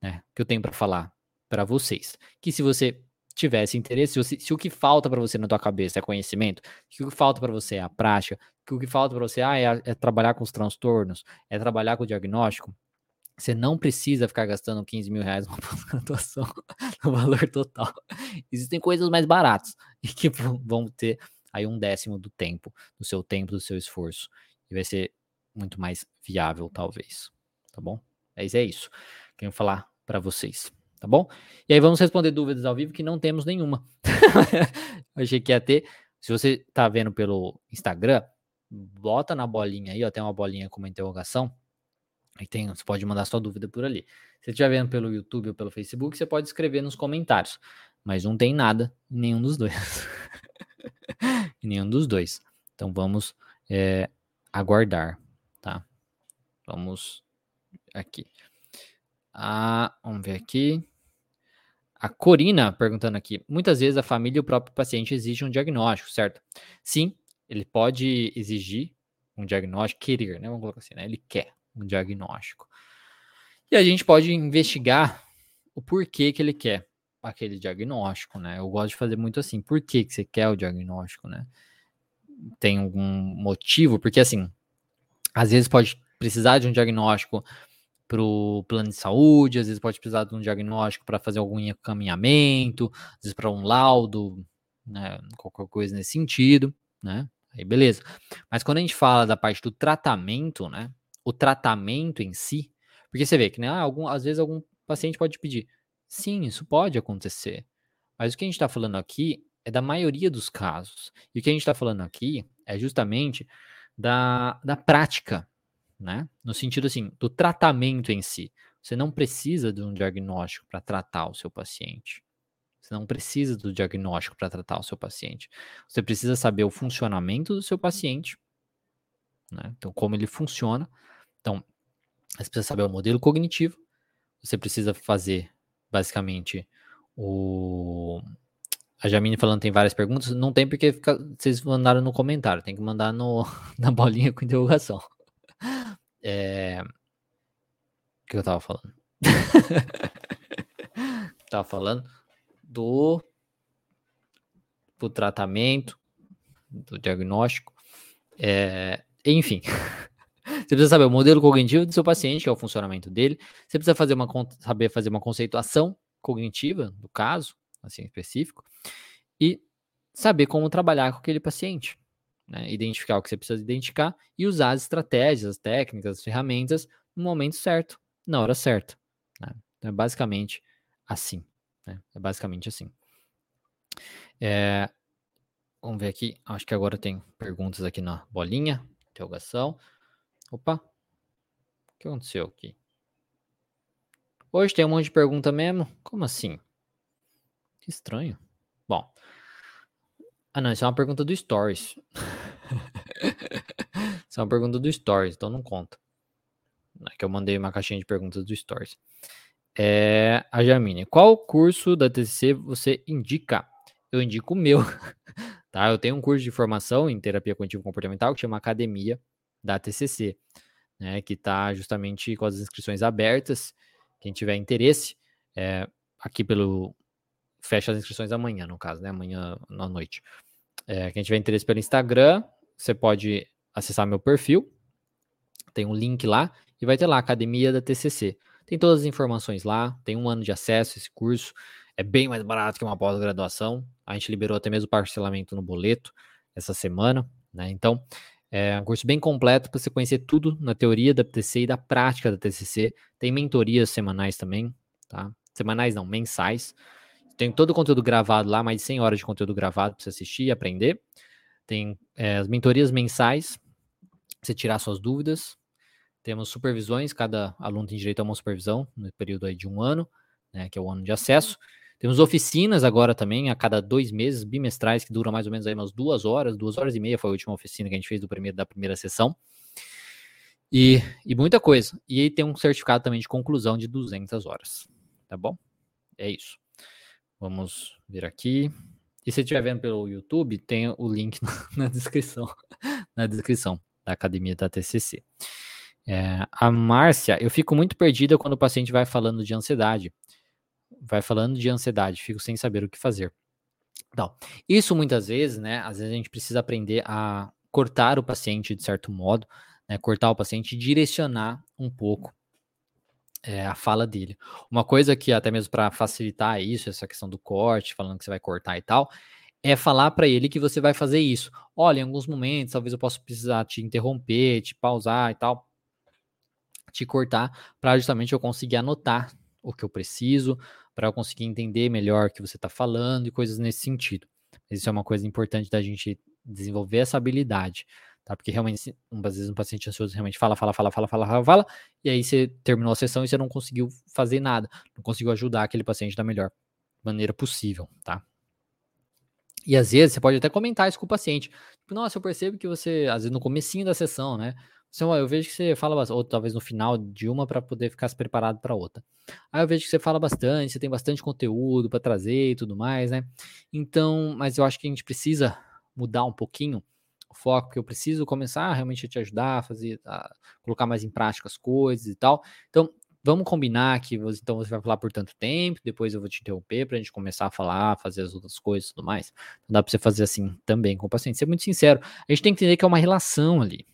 né, que eu tenho para falar para vocês. Que se você tivesse interesse, se, se o que falta para você na tua cabeça é conhecimento, se o que falta para você é a prática, que o que falta para você ah, é, é, trabalhar com os transtornos, é trabalhar com o diagnóstico, você não precisa ficar gastando 15 mil reais numa pós-graduação no valor total. Existem coisas mais baratas e que vão ter aí um décimo do tempo, do seu tempo, do seu esforço. E vai ser muito mais viável, talvez. Tá bom? Mas é isso. Quero falar para vocês. Tá bom? E aí vamos responder dúvidas ao vivo que não temos nenhuma. achei que ia ter. Se você tá vendo pelo Instagram, bota na bolinha aí, ó, tem uma bolinha com uma interrogação. Aí tem, você pode mandar sua dúvida por ali. Se você estiver vendo pelo YouTube ou pelo Facebook, você pode escrever nos comentários. Mas não tem nada em nenhum dos dois. em nenhum dos dois. Então vamos é, aguardar, tá? Vamos aqui. Ah, vamos ver aqui. A Corina perguntando aqui. Muitas vezes a família e o próprio paciente exigem um diagnóstico, certo? Sim, ele pode exigir um diagnóstico, querer, né? Vamos colocar assim, né? Ele quer um diagnóstico. E a gente pode investigar o porquê que ele quer aquele diagnóstico, né? Eu gosto de fazer muito assim. Por que, que você quer o diagnóstico, né? Tem algum motivo? Porque assim, às vezes pode precisar de um diagnóstico para o plano de saúde, às vezes pode precisar de um diagnóstico para fazer algum encaminhamento, às vezes para um laudo, né, qualquer coisa nesse sentido, né? Aí beleza. Mas quando a gente fala da parte do tratamento, né? O tratamento em si, porque você vê que, né, ah, algum, às vezes algum paciente pode pedir, sim, isso pode acontecer. Mas o que a gente está falando aqui é da maioria dos casos. E o que a gente está falando aqui é justamente da, da prática, né? No sentido assim, do tratamento em si. Você não precisa de um diagnóstico para tratar o seu paciente. Você não precisa do diagnóstico para tratar o seu paciente. Você precisa saber o funcionamento do seu paciente, né? Então, como ele funciona. Então, você precisa saber o modelo cognitivo. Você precisa fazer, basicamente, o. A Jamine falando tem várias perguntas. Não tem porque fica... vocês mandaram no comentário. Tem que mandar no... na bolinha com interrogação. É... O que eu tava falando? tava falando do, do tratamento, do diagnóstico. É... Enfim. Você precisa saber o modelo cognitivo do seu paciente, que é o funcionamento dele. Você precisa fazer uma, saber fazer uma conceituação cognitiva do caso, assim, específico. E saber como trabalhar com aquele paciente né? identificar o que você precisa identificar e usar as estratégias, as técnicas, as ferramentas no momento certo, na hora certa. Né? Então é basicamente assim. Né? É basicamente assim. É, vamos ver aqui. Acho que agora tem perguntas aqui na bolinha. Interrogação. Opa! O que aconteceu aqui? Hoje tem um monte de pergunta mesmo? Como assim? Que estranho. Bom. Ah, não, isso é uma pergunta do Stories. isso é uma pergunta do Stories, então não conta. É que eu mandei uma caixinha de perguntas do Stories. É, a Jamine, qual curso da TCC você indica? Eu indico o meu. tá? Eu tenho um curso de formação em terapia cognitivo comportamental que chama Academia da TCC, né? Que está justamente com as inscrições abertas. Quem tiver interesse, é, aqui pelo fecha as inscrições amanhã, no caso, né? Amanhã à noite. É, quem tiver interesse pelo Instagram, você pode acessar meu perfil. Tem um link lá e vai ter lá Academia da TCC. Tem todas as informações lá. Tem um ano de acesso esse curso. É bem mais barato que uma pós-graduação. A gente liberou até mesmo parcelamento no boleto essa semana, né? Então, é um curso bem completo para você conhecer tudo na teoria da TCC e da prática da TCC. Tem mentorias semanais também, tá? Semanais não, mensais. Tem todo o conteúdo gravado lá, mais de 100 horas de conteúdo gravado para você assistir e aprender. Tem é, as mentorias mensais, pra você tirar suas dúvidas. Temos supervisões, cada aluno tem direito a uma supervisão no período aí de um ano, né, que é o ano de acesso. Temos oficinas agora também, a cada dois meses, bimestrais, que duram mais ou menos aí umas duas horas, duas horas e meia foi a última oficina que a gente fez do primeiro, da primeira sessão. E, e muita coisa. E aí tem um certificado também de conclusão de 200 horas, tá bom? É isso. Vamos ver aqui. E se estiver vendo pelo YouTube, tem o link na descrição, na descrição da academia da TCC. É, a Márcia, eu fico muito perdida quando o paciente vai falando de ansiedade. Vai falando de ansiedade, fico sem saber o que fazer. Então, isso muitas vezes, né? Às vezes a gente precisa aprender a cortar o paciente de certo modo, né, cortar o paciente e direcionar um pouco é, a fala dele. Uma coisa que até mesmo para facilitar isso, essa questão do corte, falando que você vai cortar e tal, é falar para ele que você vai fazer isso. Olha, em alguns momentos, talvez eu possa precisar te interromper, te pausar e tal, te cortar, para justamente eu conseguir anotar o que eu preciso, para eu conseguir entender melhor o que você está falando e coisas nesse sentido. Isso é uma coisa importante da gente desenvolver essa habilidade tá? Porque realmente, às vezes, um paciente ansioso realmente fala, fala, fala, fala, fala, fala, fala, e aí você terminou a sessão e você não conseguiu fazer nada, não conseguiu ajudar aquele paciente da melhor maneira possível, tá? E às vezes você pode até comentar isso com o paciente. Tipo, nossa, eu percebo que você, às vezes no comecinho da sessão, né? Samuel, eu vejo que você fala ou talvez no final de uma para poder ficar se preparado para outra. Aí eu vejo que você fala bastante, você tem bastante conteúdo para trazer e tudo mais, né? Então, mas eu acho que a gente precisa mudar um pouquinho foco, porque eu preciso começar realmente a te ajudar a fazer, a colocar mais em prática as coisas e tal. Então, vamos combinar que você, então você vai falar por tanto tempo, depois eu vou te interromper para a gente começar a falar, fazer as outras coisas e tudo mais. Não dá para você fazer assim também com o paciente. Ser muito sincero, a gente tem que entender que é uma relação ali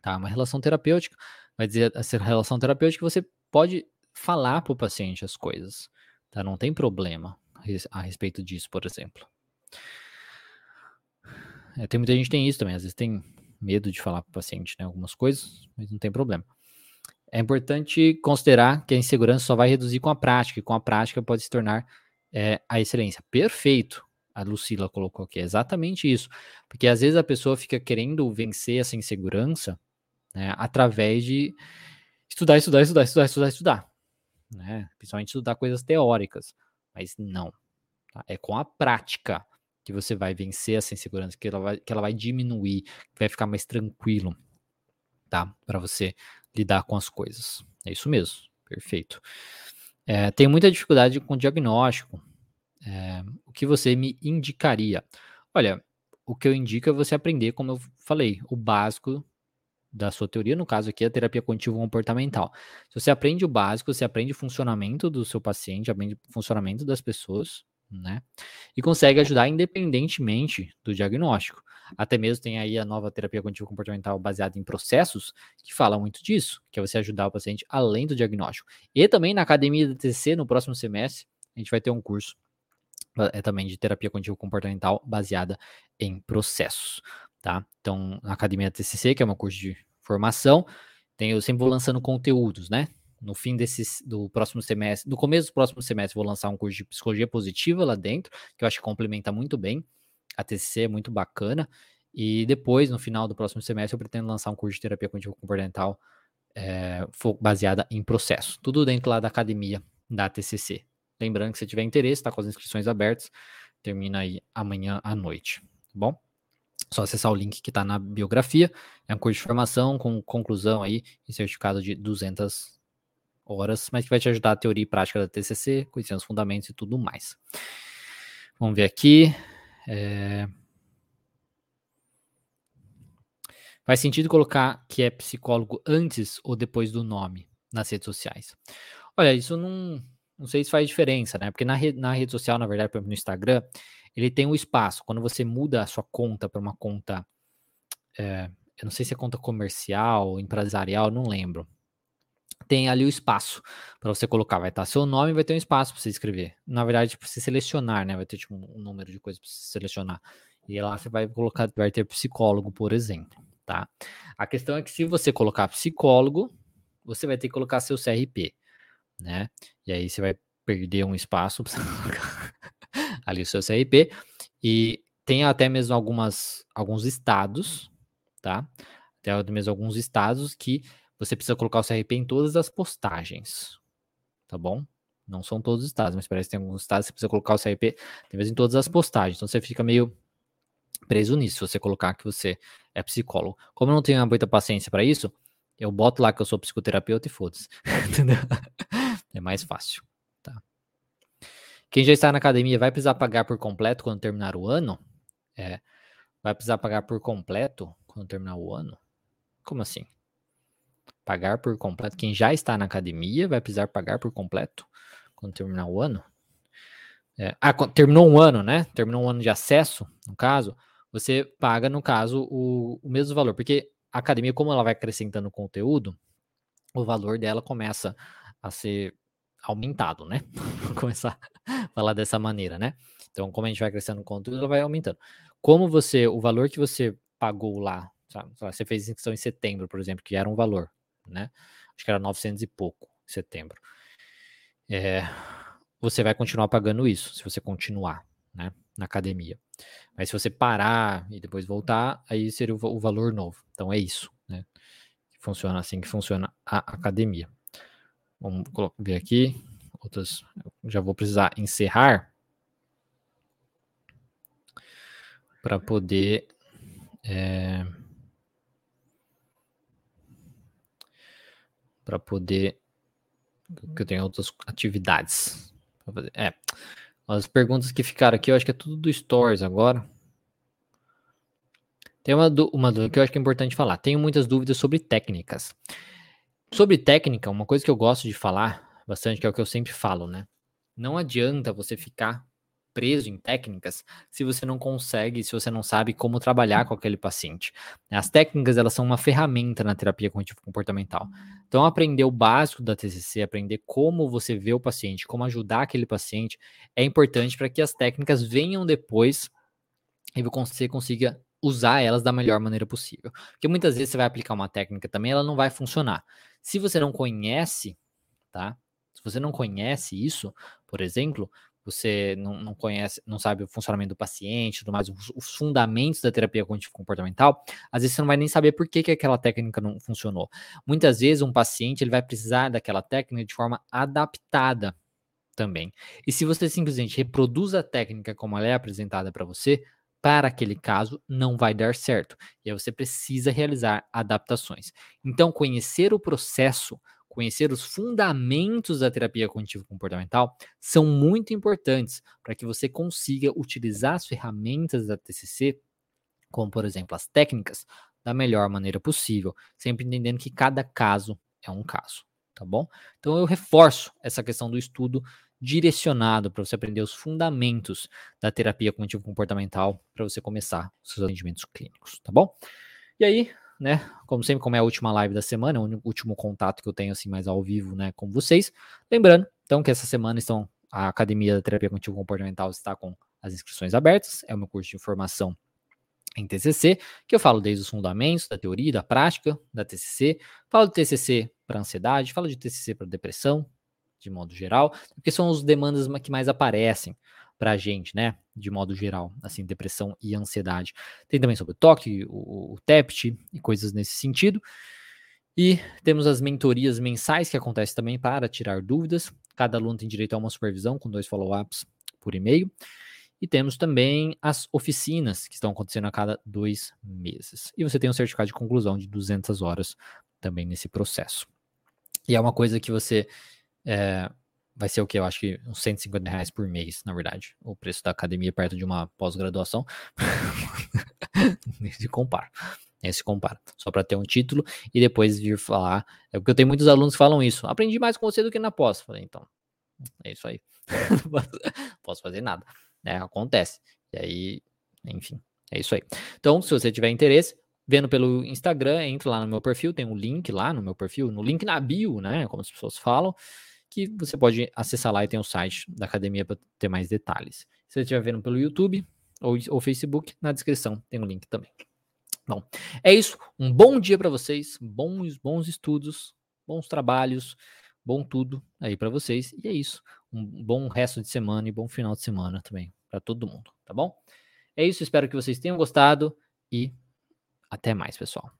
tá? Uma relação terapêutica, vai dizer essa relação terapêutica você pode falar para o paciente as coisas, tá? Não tem problema a respeito disso, por exemplo. É, tem muita gente que tem isso também, às vezes tem medo de falar para o paciente, né? Algumas coisas, mas não tem problema. É importante considerar que a insegurança só vai reduzir com a prática, e com a prática pode se tornar é, a excelência. Perfeito, a Lucila colocou aqui, é exatamente isso. Porque às vezes a pessoa fica querendo vencer essa insegurança né, através de estudar, estudar, estudar, estudar, estudar, estudar, né? Principalmente estudar coisas teóricas, mas não. Tá? É com a prática que você vai vencer essa insegurança, que ela vai, que ela vai diminuir, que vai ficar mais tranquilo, tá? Para você lidar com as coisas. É isso mesmo, perfeito. É, tem muita dificuldade com o diagnóstico. É, o que você me indicaria? Olha, o que eu indico é você aprender, como eu falei, o básico da sua teoria, no caso aqui, a terapia cognitivo comportamental. Se você aprende o básico, você aprende o funcionamento do seu paciente, aprende o funcionamento das pessoas, né? E consegue ajudar independentemente do diagnóstico. Até mesmo tem aí a nova terapia cognitivo comportamental baseada em processos, que fala muito disso, que é você ajudar o paciente além do diagnóstico. E também na academia da TC, no próximo semestre, a gente vai ter um curso é também de terapia cognitivo comportamental baseada em processos tá? Então, na Academia TCC, que é uma curso de formação, tem, eu sempre vou lançando conteúdos, né? No fim desse, do próximo semestre, no começo do próximo semestre, vou lançar um curso de psicologia positiva lá dentro, que eu acho que complementa muito bem. A TCC é muito bacana. E depois, no final do próximo semestre, eu pretendo lançar um curso de terapia cognitivo comportamental é, baseada em processo. Tudo dentro lá da academia da TCC. Lembrando que se tiver interesse, está com as inscrições abertas. Termina aí amanhã à noite. Tá bom? Só acessar o link que está na biografia. É um curso de formação com conclusão aí e certificado de 200 horas, mas que vai te ajudar a teoria e prática da TCC, conhecendo os fundamentos e tudo mais. Vamos ver aqui. É... Faz sentido colocar que é psicólogo antes ou depois do nome nas redes sociais? Olha, isso não, não sei se faz diferença, né? Porque na, rede, na rede social, na verdade, por exemplo, no Instagram, ele tem um espaço. Quando você muda a sua conta para uma conta, é, eu não sei se é conta comercial, empresarial, não lembro. Tem ali o espaço para você colocar. Vai estar seu nome, vai ter um espaço para você escrever. Na verdade, para você selecionar, né? Vai ter tipo um número de coisas para você selecionar. E lá você vai colocar, vai ter psicólogo, por exemplo, tá? A questão é que se você colocar psicólogo, você vai ter que colocar seu CRP, né? E aí você vai perder um espaço para colocar ali o seu CRP, e tem até mesmo algumas, alguns estados, tá? Até mesmo alguns estados que você precisa colocar o CRP em todas as postagens, tá bom? Não são todos os estados, mas parece que tem alguns estados que você precisa colocar o CRP talvez em todas as postagens. Então você fica meio preso nisso, se você colocar que você é psicólogo. Como eu não tenho muita paciência para isso, eu boto lá que eu sou psicoterapeuta e foda-se. é mais fácil. Quem já está na academia vai precisar pagar por completo quando terminar o ano? É. Vai precisar pagar por completo quando terminar o ano? Como assim? Pagar por completo. Quem já está na academia vai precisar pagar por completo quando terminar o ano? É. Ah, terminou um ano, né? Terminou um ano de acesso, no caso, você paga, no caso, o, o mesmo valor. Porque a academia, como ela vai acrescentando conteúdo, o valor dela começa a ser aumentado, né? Vou começar a falar dessa maneira, né? Então, como a gente vai crescendo o conteúdo, ela vai aumentando. Como você, o valor que você pagou lá, sabe? você fez inscrição em setembro, por exemplo, que era um valor, né? Acho que era 900 e pouco em setembro. É, você vai continuar pagando isso, se você continuar, né? Na academia. Mas se você parar e depois voltar, aí seria o, o valor novo. Então é isso, né? Funciona assim que funciona a academia. Vamos ver aqui. Outras. Já vou precisar encerrar para poder. É... para poder. Que eu tenho outras atividades para fazer. É. As perguntas que ficaram aqui, eu acho que é tudo do Stories agora. Tem uma, uma dúvida que eu acho que é importante falar. Tenho muitas dúvidas sobre técnicas. Sobre técnica, uma coisa que eu gosto de falar bastante, que é o que eu sempre falo, né? Não adianta você ficar preso em técnicas se você não consegue, se você não sabe como trabalhar com aquele paciente. As técnicas, elas são uma ferramenta na terapia cognitivo comportamental. Então, aprender o básico da TCC, aprender como você vê o paciente, como ajudar aquele paciente, é importante para que as técnicas venham depois e você consiga usar elas da melhor maneira possível. Porque muitas vezes você vai aplicar uma técnica também, ela não vai funcionar. Se você não conhece, tá? Se você não conhece isso, por exemplo, você não, não conhece, não sabe o funcionamento do paciente, tudo mais, os, os fundamentos da terapia cognitivo comportamental, às vezes você não vai nem saber por que, que aquela técnica não funcionou. Muitas vezes um paciente ele vai precisar daquela técnica de forma adaptada também. E se você simplesmente reproduz a técnica como ela é apresentada para você, para aquele caso não vai dar certo. E aí você precisa realizar adaptações. Então, conhecer o processo, conhecer os fundamentos da terapia cognitivo comportamental são muito importantes para que você consiga utilizar as ferramentas da TCC, como por exemplo as técnicas, da melhor maneira possível, sempre entendendo que cada caso é um caso, tá bom? Então eu reforço essa questão do estudo direcionado para você aprender os fundamentos da terapia cognitivo comportamental para você começar os seus atendimentos clínicos, tá bom? E aí, né, como sempre, como é a última live da semana, é o último contato que eu tenho assim mais ao vivo, né, com vocês. Lembrando, então, que essa semana estão a Academia da Terapia Cognitivo Comportamental está com as inscrições abertas, é o meu curso de formação em TCC, que eu falo desde os fundamentos da teoria, da prática da TCC, falo de TCC para ansiedade, falo de TCC para depressão, de modo geral, porque são os demandas que mais aparecem para a gente, né? De modo geral, assim, depressão e ansiedade. Tem também sobre o toque, o, o TEPT e coisas nesse sentido. E temos as mentorias mensais que acontecem também para tirar dúvidas. Cada aluno tem direito a uma supervisão com dois follow-ups por e-mail. E temos também as oficinas que estão acontecendo a cada dois meses. E você tem um certificado de conclusão de 200 horas também nesse processo. E é uma coisa que você é, vai ser o que? Eu acho que uns 150 reais por mês, na verdade. O preço da academia perto de uma pós-graduação. Nem se compara. Nem se compara. Só para ter um título e depois vir falar. É porque eu tenho muitos alunos que falam isso. Aprendi mais com você do que na pós. Falei, então, é isso aí. Não posso fazer nada. É, acontece. E aí, enfim, é isso aí. Então, se você tiver interesse, vendo pelo Instagram, entre lá no meu perfil, tem um link lá no meu perfil, no link na bio, né? Como as pessoas falam que você pode acessar lá e tem o site da academia para ter mais detalhes. Se você estiver vendo pelo YouTube ou, ou Facebook, na descrição tem o um link também. Bom, é isso. Um bom dia para vocês, bons, bons estudos, bons trabalhos, bom tudo aí para vocês. E é isso. Um bom resto de semana e bom final de semana também para todo mundo, tá bom? É isso. Espero que vocês tenham gostado e até mais, pessoal.